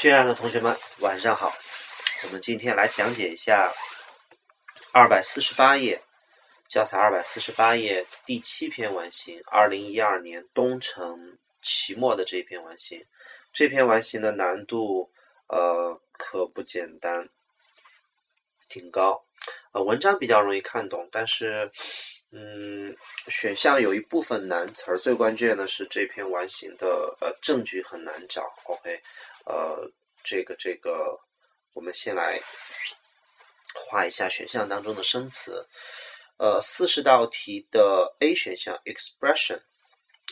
亲爱的同学们，晚上好。我们今天来讲解一下二百四十八页教材二百四十八页第七篇完形，二零一二年东城期末的这一篇完形。这篇完形的难度呃可不简单，挺高。呃，文章比较容易看懂，但是嗯，选项有一部分难词儿。最关键的是这篇完形的呃证据很难找。OK。呃，这个这个，我们先来画一下选项当中的生词。呃，四十道题的 A 选项 expression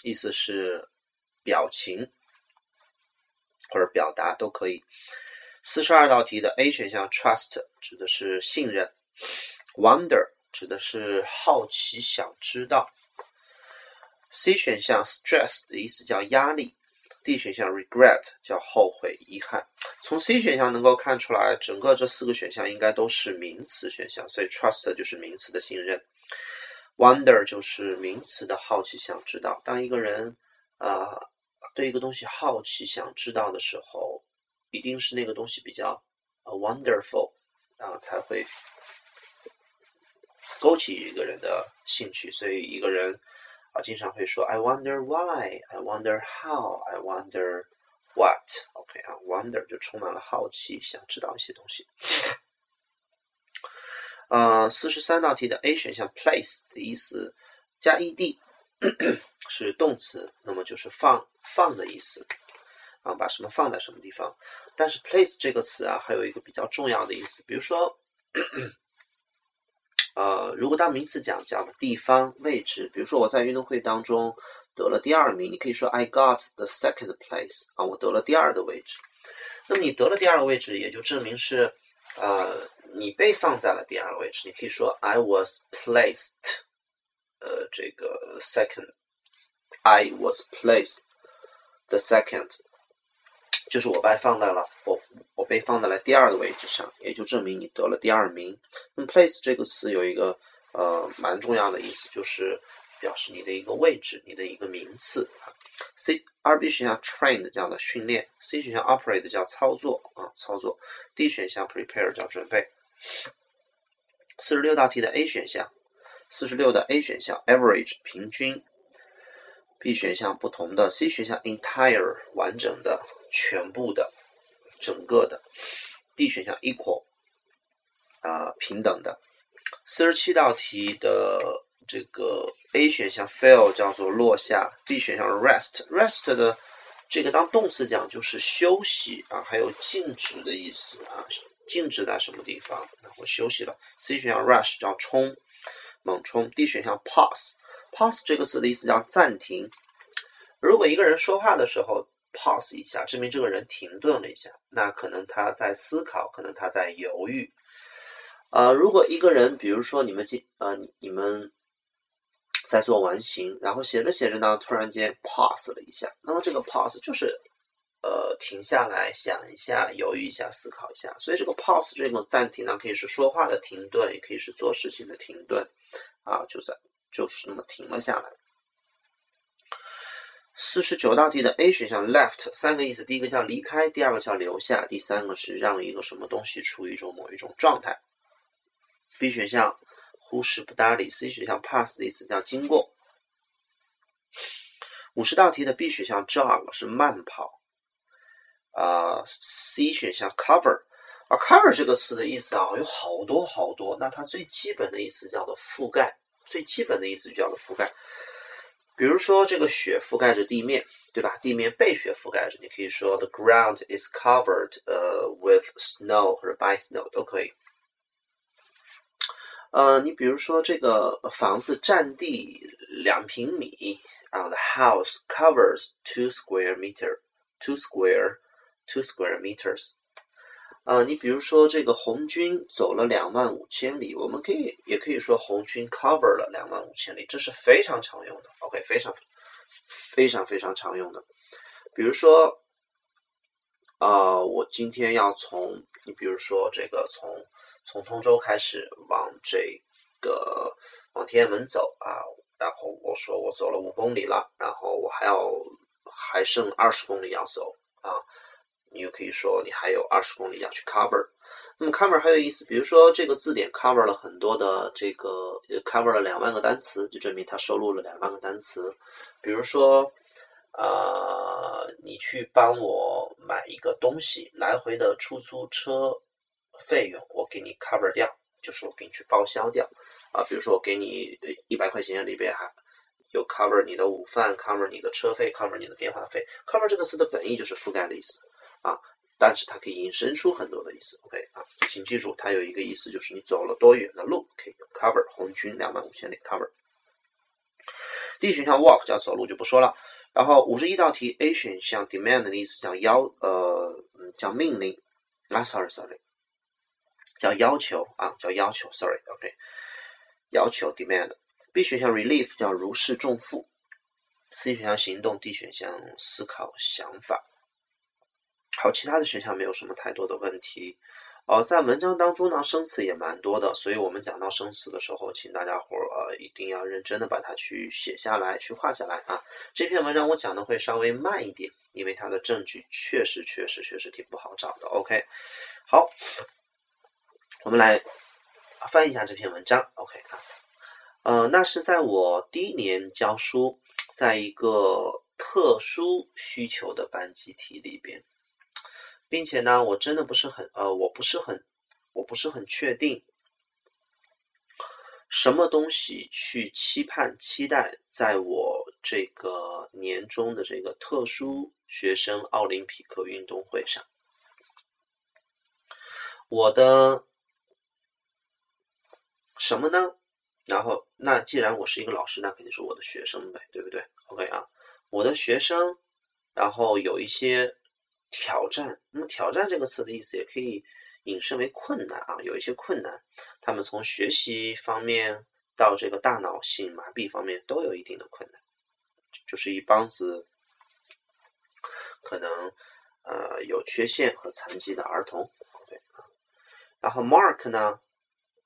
意思是表情或者表达都可以。四十二道题的 A 选项 trust 指的是信任，wonder 指的是好奇想知道。C 选项 stress 的意思叫压力。D 选项 regret 叫后悔、遗憾。从 C 选项能够看出来，整个这四个选项应该都是名词选项，所以 trust 就是名词的信任，wonder 就是名词的好奇、想知道。当一个人啊对一个东西好奇、想知道的时候，一定是那个东西比较 wonderful 啊，才会勾起一个人的兴趣。所以一个人。经常会说 I wonder why, I wonder how, I wonder what. OK 啊，wonder 就充满了好奇，想知道一些东西。呃，四十三道题的 A 选项 place 的意思加 ed 是动词，那么就是放放的意思啊，把什么放在什么地方。但是 place 这个词啊，还有一个比较重要的意思，比如说。呃，如果当名词讲，讲的地方位置，比如说我在运动会当中得了第二名，你可以说 I got the second place 啊，我得了第二的位置。那么你得了第二个位置，也就证明是呃你被放在了第二个位置。你可以说 I was placed，呃，这个 second，I was placed the second，就是我被放在了我。我被放在了第二个位置上，也就证明你得了第二名。那么 place 这个词有一个呃蛮重要的意思，就是表示你的一个位置，你的一个名次啊。C 二 B 选项 trained 叫做训练，C 选项 operate 叫操作啊操作，D 选项 prepare 叫准备。四十六道题的 A 选项，四十六的 A 选项 average 平均，B 选项不同的，C 选项 entire 完整的全部的。整个的 D 选项 equal 啊平等的，四十七道题的这个 A 选项 fail 叫做落下，B 选项 rest rest 的这个当动词讲就是休息啊，还有静止的意思啊，静止在什么地方，然后休息了。C 选项 rush 叫冲猛冲，D 选项 pause pause 这个词的意思叫暂停。如果一个人说话的时候。Pause 一下，证明这个人停顿了一下，那可能他在思考，可能他在犹豫。呃，如果一个人，比如说你们今呃你们在做完形，然后写着写着呢，突然间 pause 了一下，那么这个 pause 就是呃停下来想一下，犹豫一下，思考一下。所以这个 pause 这种暂停呢，可以是说话的停顿，也可以是做事情的停顿啊，就在就是那么停了下来。四十九道题的 A 选项 left 三个意思，第一个叫离开，第二个叫留下，第三个是让一个什么东西处于一种某一种状态。B 选项忽视不搭理，C 选项 pass 的意思叫经过。五十道题的 B 选项 jog 是慢跑，啊，C 选项 cover 啊，cover 这个词的意思啊有好多好多，那它最基本的意思叫做覆盖，最基本的意思就叫做覆盖。比如说，这个雪覆盖着地面，对吧？地面被雪覆盖着，你可以说 the ground is covered 呃 with snow 或者 by snow 都可以。呃，你比如说这个房子占地两平米啊，the house covers two square meter two square two square meters。啊，你比如说这个红军走了两万五千里，我们可以也可以说红军 cover 了两万五千里，这是非常常用的。非常非常非常常用的。比如说，啊，我今天要从你比如说这个从从通州开始往这个往天安门走啊，然后我说我走了五公里了，然后我还要还剩二十公里要走啊。你就可以说你还有二十公里要去 cover。那么 cover 还有意思，比如说这个字典 cover 了很多的这个 cover 了两万个单词，就证明它收录了两万个单词。比如说，呃，你去帮我买一个东西，来回的出租车费用我给你 cover 掉，就是我给你去报销掉啊。比如说我给你一百块钱里边还有 cover 你的午饭，cover 你的车费，cover 你的电话费。cover 这个词的本意就是覆盖的意思啊。但是它可以引申出很多的意思，OK，请记住，它有一个意思就是你走了多远的路，可以用 cover 红军两万五千里 cover。D 选项 walk 叫走路就不说了，然后五十一道题 A 选项 demand 的意思叫要呃叫命令啊，sorry sorry，叫要求啊叫要求，sorry OK，要求 demand。B 选项 relief 叫如释重负，C 选项行动，D 选项思考想法。好，其他的选项没有什么太多的问题。呃，在文章当中呢，生词也蛮多的，所以我们讲到生词的时候，请大家伙儿呃一定要认真的把它去写下来，去画下来啊。这篇文章我讲的会稍微慢一点，因为它的证据确实确实确实挺不好找的。OK，好，我们来翻一下这篇文章。OK 啊，呃，那是在我第一年教书，在一个特殊需求的班级题里边。并且呢，我真的不是很呃，我不是很，我不是很确定，什么东西去期盼、期待，在我这个年终的这个特殊学生奥林匹克运动会上，我的什么呢？然后，那既然我是一个老师，那肯定是我的学生呗，对不对？OK 啊，我的学生，然后有一些。挑战，那么挑战这个词的意思也可以引申为困难啊，有一些困难，他们从学习方面到这个大脑性麻痹方面都有一定的困难，就是一帮子可能呃有缺陷和残疾的儿童，对啊，然后 Mark 呢，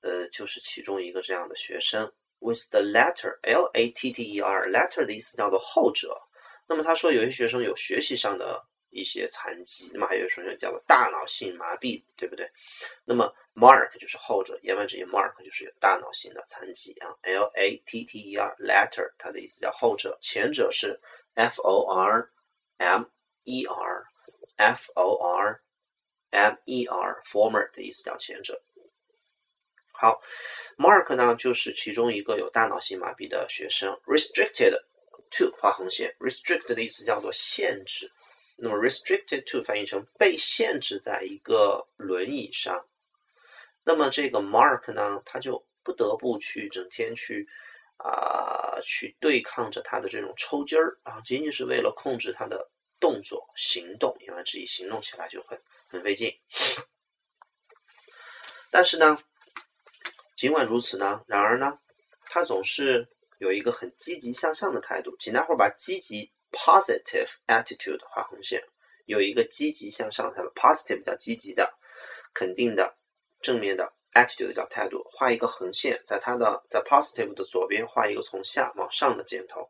呃就是其中一个这样的学生，with the latter L A T T E R latter 的意思叫做后者，那么他说有些学生有学习上的。一些残疾，那么还有说叫做大脑性麻痹，对不对？那么 Mark 就是后者，言外之意，Mark 就是有大脑性的残疾啊。L A T T E R，latter 它的意思叫后者，前者是 F O R M E R，F O R M E R，former 的意思叫前者。好，Mark 呢就是其中一个有大脑性麻痹的学生，restricted to 画横线，restrict 的意思叫做限制。那么 restricted to 翻译成被限制在一个轮椅上，那么这个 Mark 呢，他就不得不去整天去啊去对抗着他的这种抽筋儿啊，仅仅是为了控制他的动作行动，因为自己行动起来就很很费劲。但是呢，尽管如此呢，然而呢，他总是有一个很积极向上的态度，请大伙儿把积极。Positive attitude 画横线，有一个积极向上的 positive 叫积极的、肯定的、正面的 attitude 叫态度，画一个横线，在它的在 positive 的左边画一个从下往上的箭头。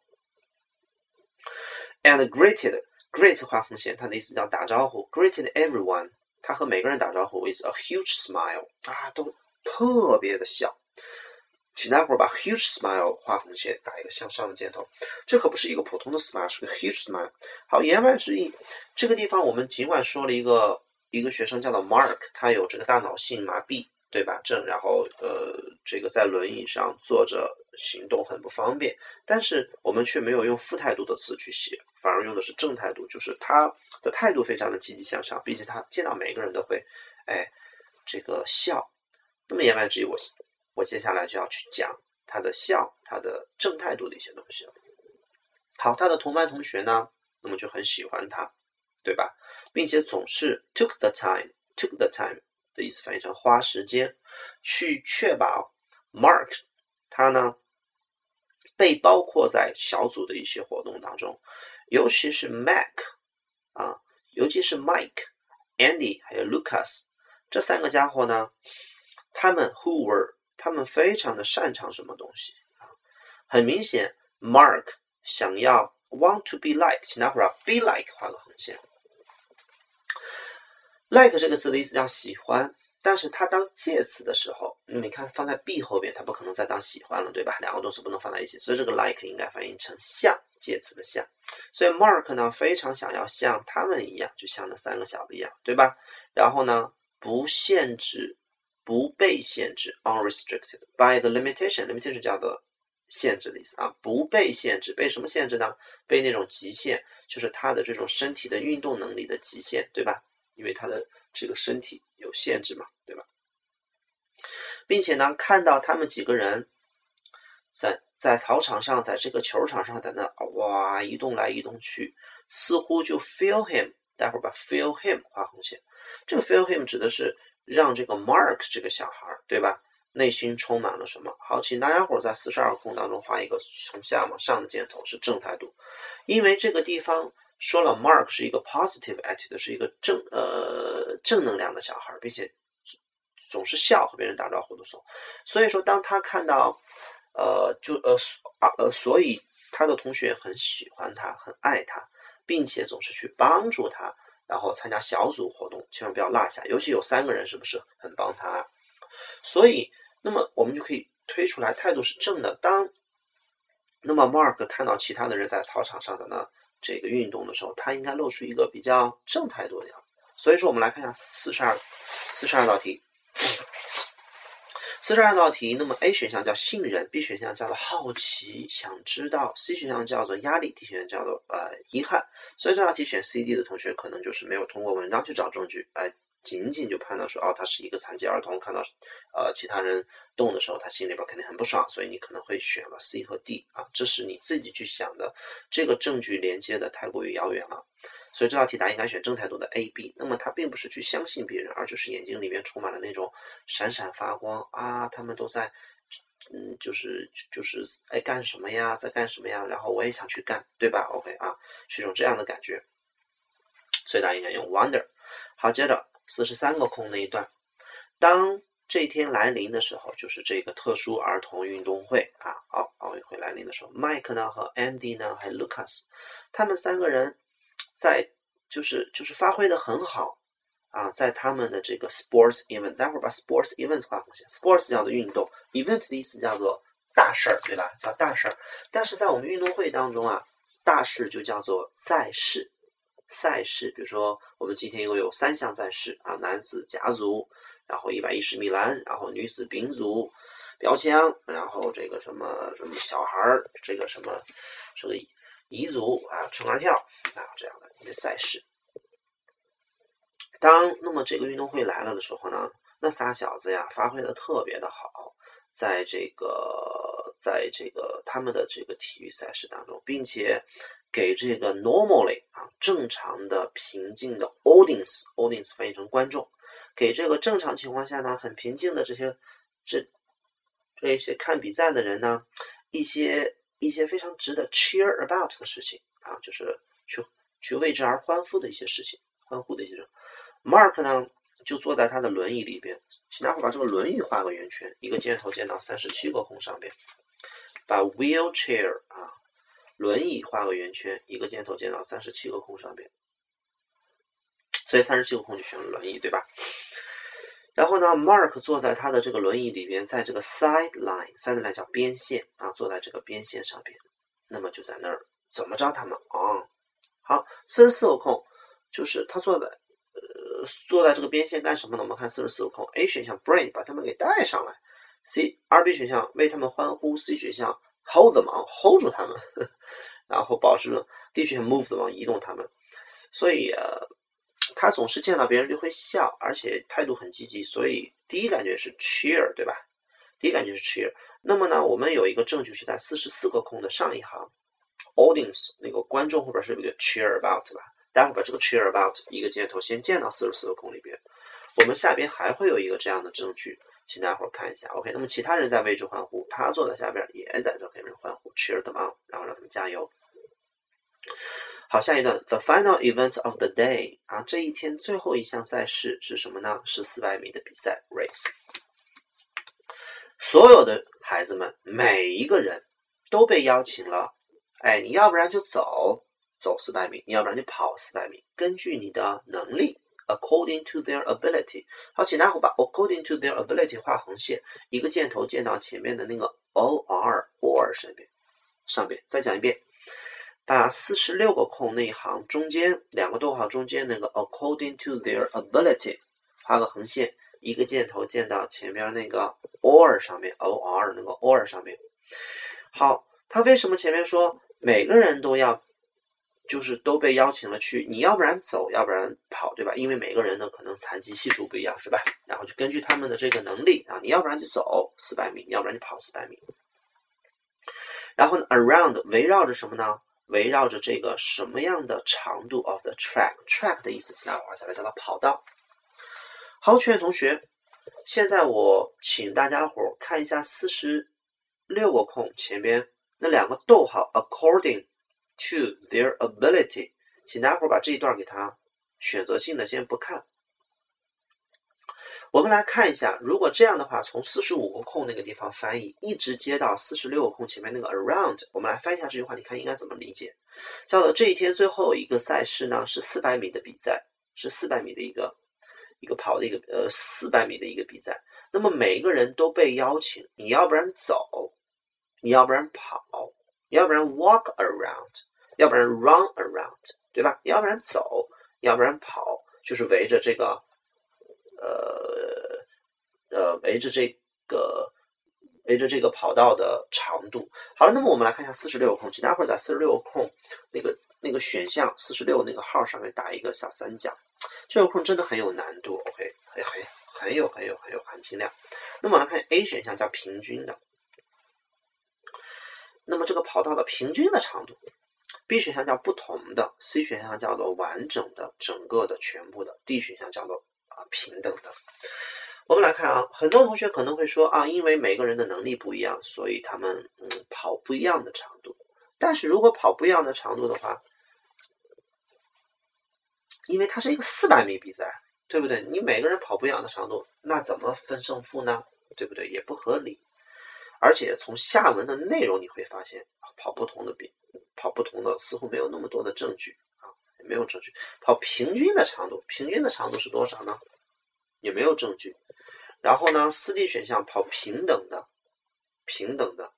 And greeted greet 画横线，它的意思叫打招呼，greeted everyone，他和每个人打招呼 with a huge smile 啊，都特别的笑。请待会儿把 huge smile 画红线，打一个向上的箭头。这可不是一个普通的 smile，是个 huge smile。好，言外之意，这个地方我们尽管说了一个一个学生叫做 Mark，他有这个大脑性麻痹，对吧？症，然后呃，这个在轮椅上坐着行动很不方便，但是我们却没有用负态度的词去写，反而用的是正态度，就是他的态度非常的积极向上，并且他见到每个人都会哎这个笑。那么言外之意，我。我接下来就要去讲他的笑，他的正态度的一些东西了。好，他的同班同学呢，那么就很喜欢他，对吧？并且总是 took the time，took the time 的意思翻译成花时间去确保 Mark 他呢被包括在小组的一些活动当中，尤其是 Mac 啊，尤其是 Mike、Andy 还有 Lucas 这三个家伙呢，他们 who were 他们非常的擅长什么东西啊？很明显，Mark 想要 want to be like，请大伙儿 be like 画个横线。like 这个词的意思叫喜欢，但是它当介词的时候，你看放在 be 后边，它不可能再当喜欢了，对吧？两个动词不能放在一起，所以这个 like 应该翻译成像介词的像。所以 Mark 呢非常想要像他们一样，就像那三个小子一样，对吧？然后呢，不限制，不被限制，unrestricted by the limitation，limitation 叫做限制的意思啊，不被限制，被什么限制呢？被那种极限，就是他的这种身体的运动能力的极限，对吧？因为他的这个身体有限制嘛，对吧？并且呢，看到他们几个人在在草场上，在这个球场上，在那哇移动来移动去，似乎就 feel him。待会儿把 feel him 画红线。这个 feel him 指的是让这个 Mark 这个小孩，对吧？内心充满了什么？好，请大家伙在四十二空当中画一个从下往上的箭头，是正态度，因为这个地方。说了，Mark 是一个 positive attitude，是一个正呃正能量的小孩，并且总是笑和别人打招呼的时候，所以说当他看到呃就呃啊呃，所以他的同学很喜欢他，很爱他，并且总是去帮助他，然后参加小组活动，千万不要落下，尤其有三个人是不是很帮他？所以那么我们就可以推出来态度是正的。当那么 Mark 看到其他的人在操场上的呢？这个运动的时候，他应该露出一个比较正态度的样子。所以说，我们来看一下四十二、四十二道题。四十二道题，那么 A 选项叫信任，B 选项叫做好奇，想知道；C 选项叫做压力，D 选项叫做呃遗憾。所以这道题选 C、D 的同学，可能就是没有通过文章去找证据，哎。仅仅就判断说，哦，他是一个残疾儿童，看到，呃，其他人动的时候，他心里边肯定很不爽，所以你可能会选了 C 和 D 啊，这是你自己去想的，这个证据连接的太过于遥远了，所以这道题答案应该选正态度的 A、B。那么他并不是去相信别人，而就是眼睛里面充满了那种闪闪发光啊，他们都在，嗯，就是就是在干什么呀，在干什么呀，然后我也想去干，对吧？OK 啊，是一种这样的感觉，所以大家应该用 wonder。好，接着。四十三个空那一段，当这一天来临的时候，就是这个特殊儿童运动会啊，奥奥运会来临的时候，Mike 呢和 Andy 呢还有 Lucas，他们三个人在就是就是发挥的很好啊，在他们的这个 sports event，待会儿把 sports events 画红线，sports 叫做运动，event 的意思叫做大事儿，对吧？叫大事儿，但是在我们运动会当中啊，大事就叫做赛事。赛事，比如说我们今天一共有三项赛事啊，男子甲组，然后一百一十米栏，然后女子丙组标枪，然后这个什么什么小孩儿，这个什么这个彝族啊，撑杆跳啊这样的一些赛事。当那么这个运动会来了的时候呢，那仨小子呀发挥的特别的好，在这个在这个他们的这个体育赛事当中，并且。给这个 normally 啊正常的平静的 audience audience 翻译成观众，给这个正常情况下呢很平静的这些这这些看比赛的人呢一些一些非常值得 cheer about 的事情啊，就是去去为之而欢呼的一些事情，欢呼的一些人。Mark 呢就坐在他的轮椅里边，请大伙把这个轮椅画个圆圈，一个箭头箭到三十七个空上边，把 wheelchair 啊。轮椅画个圆圈，一个箭头箭到三十七个空上边，所以三十七个空就选轮椅，对吧？然后呢，Mark 坐在他的这个轮椅里边，在这个 sideline，sideline 叫边线啊，坐在这个边线上边，那么就在那儿怎么着他们啊？好，四十四个空就是他坐在呃坐在这个边线干什么呢？我们看四十四个空，A 选项 bring 把他们给带上来，C 二 B 选项为他们欢呼，C 选项。hold them on，hold 住他们，然后保持 D 选项 move them on，移动他们。所以呃，他总是见到别人就会笑，而且态度很积极。所以第一感觉是 cheer，对吧？第一感觉是 cheer。那么呢，我们有一个证据是在四十四个空的上一行，audience 那个观众后边是有一个 cheer about 吧？待会把这个 cheer about 一个箭头先建到四十四个空里边。我们下边还会有一个这样的证据。请大伙儿看一下，OK。那么其他人在为之欢呼，他坐在下边也在这给人欢呼，cheer them on，然后让他们加油。好，下一段，the final event of the day 啊，这一天最后一项赛事是什么呢？是四百米的比赛 race。所有的孩子们，每一个人都被邀请了。哎，你要不然就走走四百米，你要不然就跑四百米，根据你的能力 according to their ability。好，请大伙把 according to their ability 画横线，一个箭头箭到前面的那个 or or 上边，上边再讲一遍，把四十六个空那一行中间两个逗号中间那个 according to their ability 画个横线，一个箭头箭到前边那个 or 上面 or 那个 or 上面。好，他为什么前面说每个人都要？就是都被邀请了去，你要不然走，要不然跑，对吧？因为每个人呢可能残疾系数不一样，是吧？然后就根据他们的这个能力啊，你要不然就走四百米，要不然就跑四百米。然后呢，around 围绕着什么呢？围绕着这个什么样的长度 of the track？track 的意思，请大家画下来，叫它跑道。好，全同学，现在我请大家伙看一下四十六个空前边那两个逗号，according。To their ability，请大家伙把这一段给它选择性的先不看。我们来看一下，如果这样的话，从四十五个空那个地方翻译，一直接到四十六个空前面那个 around，我们来翻一下这句话，你看应该怎么理解？叫做这一天最后一个赛事呢是四百米的比赛，是四百米的一个一个跑的一个呃四百米的一个比赛。那么每一个人都被邀请，你要不然走，你要不然跑。要不然 walk around，要不然 run around，对吧？要不然走，要不然跑，就是围着这个，呃呃，围着这个围着这个跑道的长度。好了，那么我们来看一下四十六空，请大伙在四十六空那个那个选项四十六那个号上面打一个小三角。这个空真的很有难度，OK，很很很有很有很有含金量。那么来看 A 选项叫平均的。那么这个跑道的平均的长度，B 选项叫不同的，C 选项叫做完整的、整个的、全部的，D 选项叫做啊平等的。我们来看啊，很多同学可能会说啊，因为每个人的能力不一样，所以他们嗯跑不一样的长度。但是如果跑不一样的长度的话，因为它是一个四百米比赛，对不对？你每个人跑不一样的长度，那怎么分胜负呢？对不对？也不合理。而且从下文的内容你会发现，跑不同的比跑不同的似乎没有那么多的证据，没有证据。跑平均的长度，平均的长度是多少呢？也没有证据。然后呢，四 D 选项跑平等的，平等的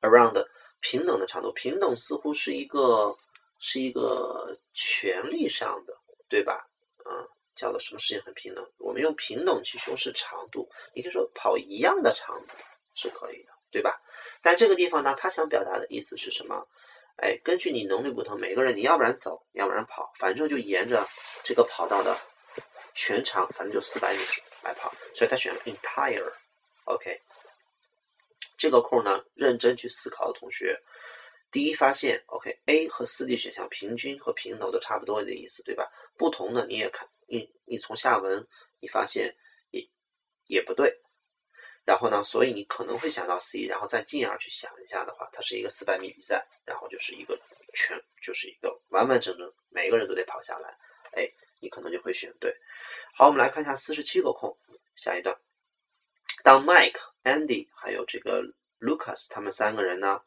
，around 平等的长度，平等似乎是一个是一个权利上的，对吧？嗯。叫做什么事情很平等？我们用平等去修饰长度，你可以说跑一样的长度是可以的，对吧？但这个地方呢，他想表达的意思是什么？哎，根据你能力不同，每个人你要不然走，要不然跑，反正就沿着这个跑道的全长，反正就四百米来跑。所以他选了 entire。OK，这个空呢，认真去思考的同学。第一发现，OK，A 和四 D 选项平均和平等都差不多的意思，对吧？不同的你也看，你你从下文你发现也也不对，然后呢，所以你可能会想到 C，然后再进而去想一下的话，它是一个四百米比赛，然后就是一个全，就是一个完完整整每个人都得跑下来，哎，你可能就会选对。好，我们来看一下四十七个空，下一段，当 Mike、Andy 还有这个 Lucas 他们三个人呢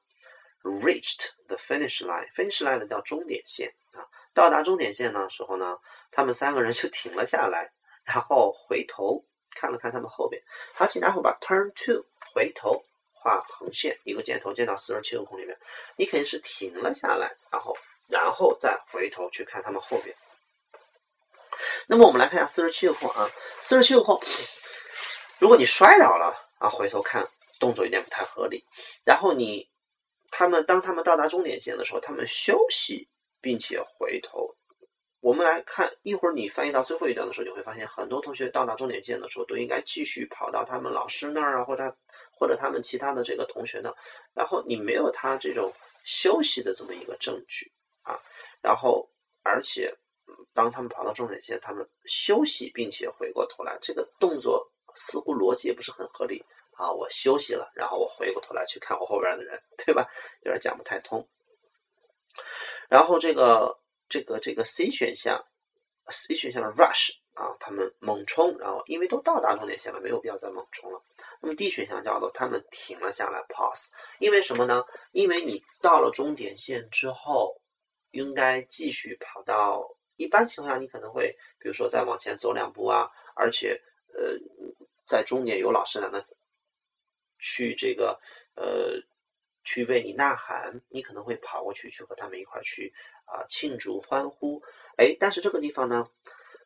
？Reached the finish line. Finish line 叫终点线啊。到达终点线的时候呢，他们三个人就停了下来，然后回头看了看他们后边。好，请大伙把 turn to 回头画横线，一个箭头箭到四十七个空里面。你肯定是停了下来，然后然后再回头去看他们后边。那么我们来看一下四十七个空啊，四十七个空，如果你摔倒了啊，回头看动作有点不太合理。然后你。他们当他们到达终点线的时候，他们休息并且回头。我们来看一会儿，你翻译到最后一段的时候，你会发现很多同学到达终点线的时候都应该继续跑到他们老师那儿啊，或者或者他们其他的这个同学那。然后你没有他这种休息的这么一个证据啊。然后而且当他们跑到终点线，他们休息并且回过头来，这个动作似乎逻辑也不是很合理。啊，我休息了，然后我回过头来去看我后边的人，对吧？有点讲不太通。然后这个这个这个 C 选项，C 选项的 rush 啊，他们猛冲，然后因为都到达终点线了，没有必要再猛冲了。那么 D 选项叫做他们停了下来，pause。因为什么呢？因为你到了终点线之后，应该继续跑到一般情况下，你可能会比如说再往前走两步啊，而且呃，在终点有老师在那去这个呃去为你呐喊，你可能会跑过去去和他们一块去啊庆祝欢呼。哎，但是这个地方呢，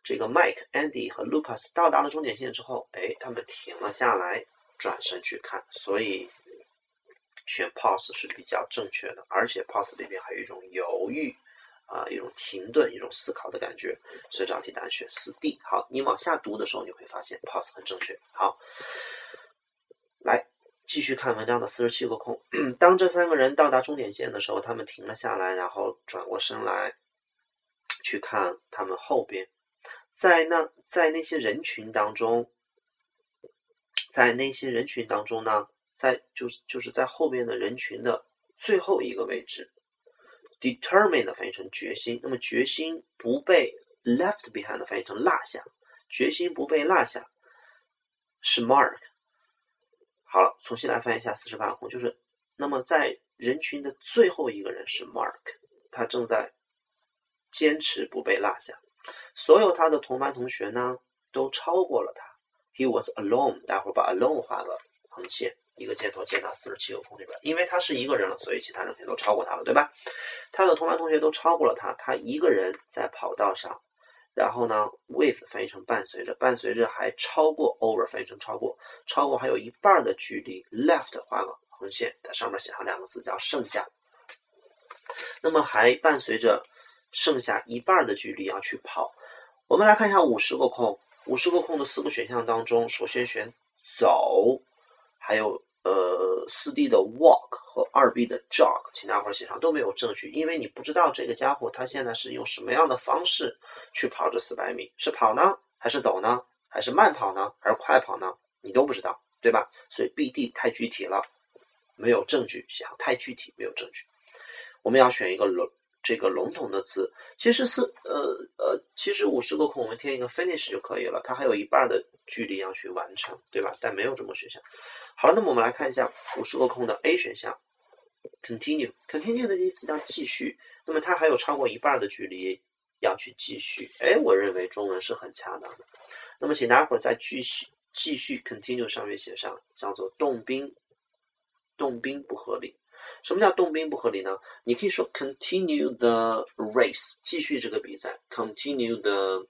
这个 Mike、Andy 和 Lucas 到达了终点线之后，哎，他们停了下来，转身去看，所以。选 pause 是比较正确的，而且 pause 里边还有一种犹豫，啊，一种停顿，一种思考的感觉，所以这道题答案选四 D。好，你往下读的时候，你会发现 pause 很正确。好，继续看文章的四十七个空。当这三个人到达终点线的时候，他们停了下来，然后转过身来去看他们后边，在那在那些人群当中，在那些人群当中呢？在就是就是在后边的人群的最后一个位置，determined 翻译成决心，那么决心不被 left behind 翻译成落下，决心不被落下是 Mark。好了，重新来翻译一下四十八空，就是那么在人群的最后一个人是 Mark，他正在坚持不被落下，所有他的同班同学呢都超过了他，He was alone，待会儿把 alone 画个横线。一个箭头箭到四十七个空里边，因为他是一个人了，所以其他人肯定都超过他了，对吧？他的同班同学都超过了他，他一个人在跑道上，然后呢，with 翻译成伴随着，伴随着还超过 over 翻译成超过，超过还有一半的距离，left 画个横线，在上面写上两个字叫剩下，那么还伴随着剩下一半的距离要去跑。我们来看一下五十个空，五十个空的四个选项当中，首先选走。还有呃四 D 的 walk 和二 B 的 jog，请大伙儿写上都没有证据，因为你不知道这个家伙他现在是用什么样的方式去跑这四百米，是跑呢，还是走呢，还是慢跑呢，还是快跑呢？你都不知道，对吧？所以 B、D 太具体了，没有证据，写上太具体，没有证据。我们要选一个轮这个笼统的词，其实是呃呃，其实五十个空我们填一个 finish 就可以了，它还有一半的距离要去完成，对吧？但没有这么选项。好了，那么我们来看一下五十个空的 A 选项，continue，continue 的意思叫继续，那么它还有超过一半的距离要去继续。哎，我认为中文是很恰当的。那么请大家伙在继续继续 continue 上面写上叫做动宾，动宾不合理。什么叫动宾不合理呢？你可以说 continue the race，继续这个比赛，continue the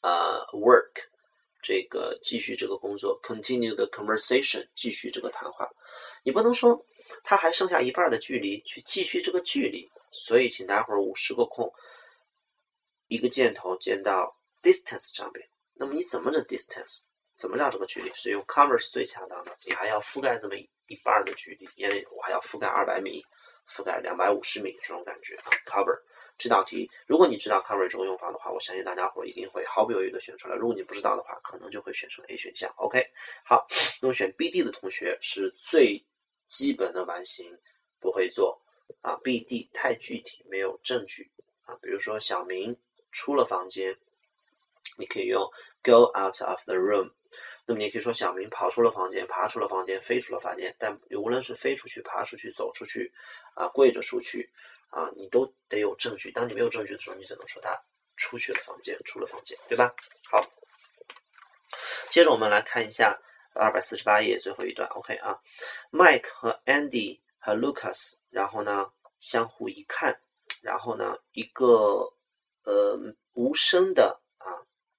呃 work。这个继续这个工作，continue the conversation，继续这个谈话。你不能说他还剩下一半的距离去继续这个距离，所以请待会儿五十个空，一个箭头箭到 distance 上边。那么你怎么着 distance？怎么着这个距离？是用 cover 是最恰当的。你还要覆盖这么一半的距离，因为我还要覆盖二百米，覆盖两百五十米这种感觉啊，cover。这道题，如果你知道 cover 这个用法的话，我相信大家伙一定会毫不犹豫的选出来。如果你不知道的话，可能就会选成 A 选项。OK，好，那么选 B、D 的同学是最基本的完形不会做啊，B、D 太具体，没有证据啊。比如说小明出了房间，你可以用 go out of the room。那么你可以说小明跑出了房间，爬出了房间，飞出了房间。但无论是飞出去、爬出去、走出去啊，跪着出去。啊，你都得有证据。当你没有证据的时候，你只能说他出去了房间，出了房间，对吧？好，接着我们来看一下二百四十八页最后一段。OK 啊，Mike 和 Andy 和 Lucas，然后呢相互一看，然后呢一个呃无声的，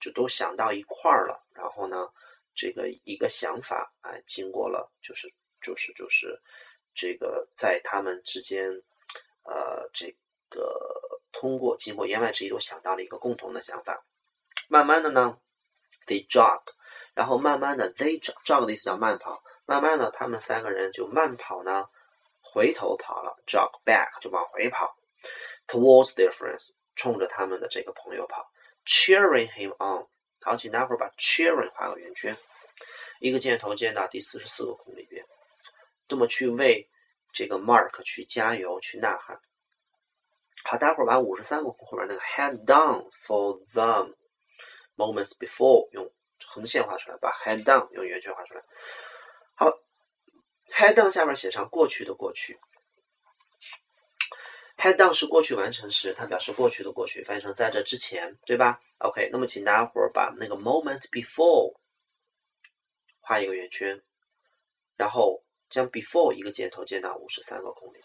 就都想到一块儿了。然后呢这个一个想法哎，经过了就是就是就是这个在他们之间。呃，这个通过经过言外之意，都想到了一个共同的想法。慢慢的呢，they jog，然后慢慢的，they jog 的意思叫慢跑。慢慢的，他们三个人就慢跑呢，回头跑了，jog back 就往回跑，towards their friends，冲着他们的这个朋友跑，cheering him on。好，请待会儿把 cheering 画个圆圈，一个箭头箭到第四十四个空里边，那么去为。这个 Mark 去加油，去呐喊。好，待会儿把五十三个空后边那个 head down for them moments before 用横线画出来，把 head down 用圆圈画出来。好，head down 下面写上过去的过去。Had done 是过去完成时，它表示过去的过去，翻译成在这之前，对吧？OK，那么请大家伙儿把那个 moment before 画一个圆圈，然后将 before 一个箭头箭到五十三个空里面。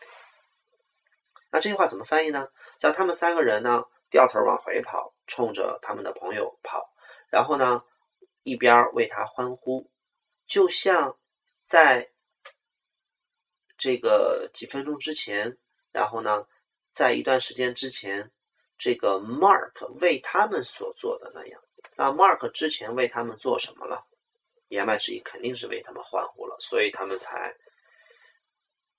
那这句话怎么翻译呢？叫他们三个人呢掉头往回跑，冲着他们的朋友跑，然后呢一边为他欢呼，就像在这个几分钟之前，然后呢在一段时间之前，这个 Mark 为他们所做的那样。那 Mark 之前为他们做什么了？言外之意肯定是为他们欢呼了，所以他们才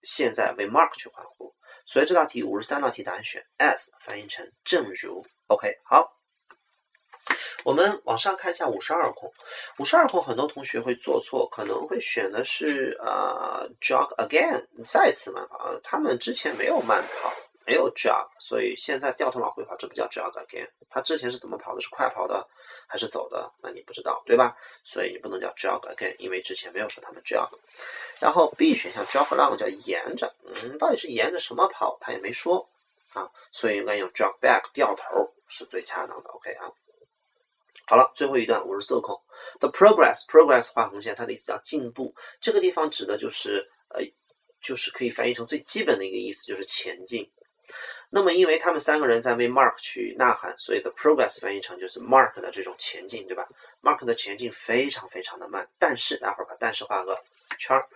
现在为 Mark 去欢呼。所以这道题五十三道题答案选 S，翻译成正如。OK，好，我们往上看一下五十二空。五十二空很多同学会做错，可能会选的是呃 jog again，再次慢跑。他们之前没有慢跑。没有 jog，所以现在掉头往回跑，这不叫 jog again。他之前是怎么跑的？是快跑的还是走的？那你不知道，对吧？所以你不能叫 jog again，因为之前没有说他们 jog。然后 B 选项 jog along 叫沿着，嗯，到底是沿着什么跑？他也没说啊，所以应该用 jog back 掉头是最恰当的。OK 啊，好了，最后一段五十四空，the progress，progress 画横线，它的意思叫进步，这个地方指的就是呃，就是可以翻译成最基本的一个意思，就是前进。那么，因为他们三个人在为 Mark 去呐喊，所以 the progress 翻译成就是 Mark 的这种前进，对吧？Mark 的前进非常非常的慢。但是，待会儿把但是画个圈儿，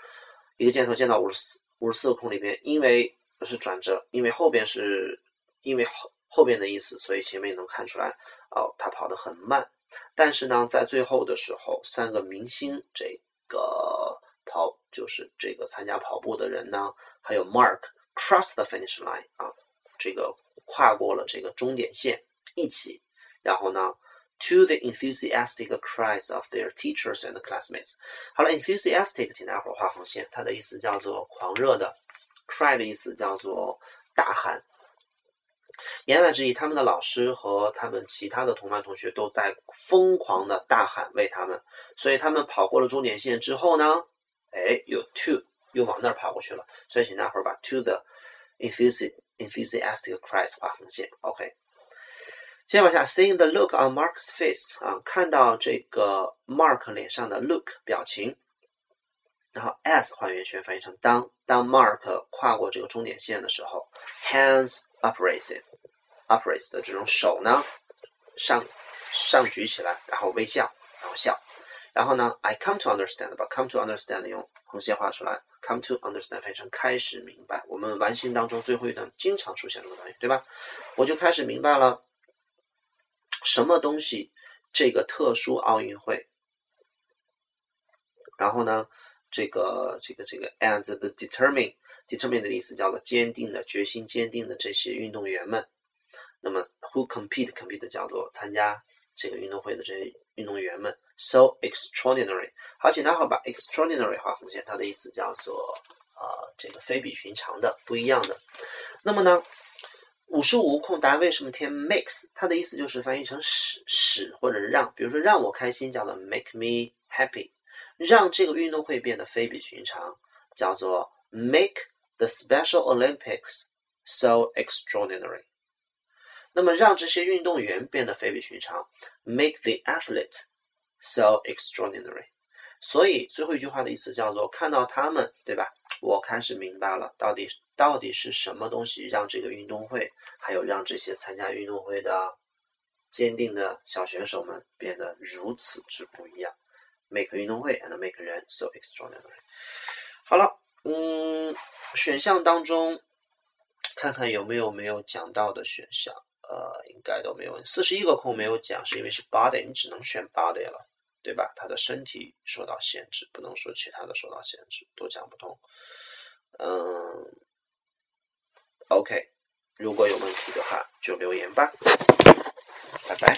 一个箭头箭到五十四五十四个空里边，因为是转折，因为后边是因为后后边的意思，所以前面能看出来哦，他跑得很慢。但是呢，在最后的时候，三个明星这个跑就是这个参加跑步的人呢，还有 Mark cross the finish line 啊。这个跨过了这个终点线，一起，然后呢，to the enthusiastic cries of their teachers and classmates。好了，enthusiastic，请大伙儿画横线，它的意思叫做狂热的，cry 的意思叫做大喊。言外之意，他们的老师和他们其他的同班同学都在疯狂的大喊为他们，所以他们跑过了终点线之后呢，哎，又 to 又往那儿跑过去了，所以请大伙儿把 to the enthusiastic enthusiastic cries 画横线，OK。接着往下，seeing the look on Mark's face 啊，看到这个 Mark 脸上的 look 表情，然后 as 画圆圈翻译成当当 Mark 跨过这个终点线的时候，hands upraised，upraised 的这种手呢上上举起来，然后微笑，然后笑，然后呢，I come to understand，把 come to understand 用横线画出来。Come to understand 翻译成开始明白。我们完形当中最后一段经常出现这个短语，对吧？我就开始明白了，什么东西这个特殊奥运会。然后呢，这个这个这个 and the determined，determined 的意思叫做坚定的、决心坚定的这些运动员们。那么 who compete，compete 叫做参加这个运动会的这些运动员们。So extraordinary，好，请待会儿把 extraordinary 画横线，它的意思叫做啊，这个非比寻常的、不一样的。那么呢，五十五空答案为什么填 makes？它的意思就是翻译成使、使或者让，比如说让我开心叫做 make me happy，让这个运动会变得非比寻常叫做 make the Special Olympics so extraordinary。那么让这些运动员变得非比寻常，make the athlete。So extraordinary，所以最后一句话的意思叫做看到他们，对吧？我开始明白了，到底到底是什么东西让这个运动会，还有让这些参加运动会的坚定的小选手们变得如此之不一样。Make 运动会 and make 人 so extraordinary。好了，嗯，选项当中看看有没有没有讲到的选项，呃，应该都没有。四十一个空没有讲，是因为是 body，你只能选 body 了。对吧？他的身体受到限制，不能说其他的受到限制，都讲不通。嗯，OK，如果有问题的话就留言吧，拜拜。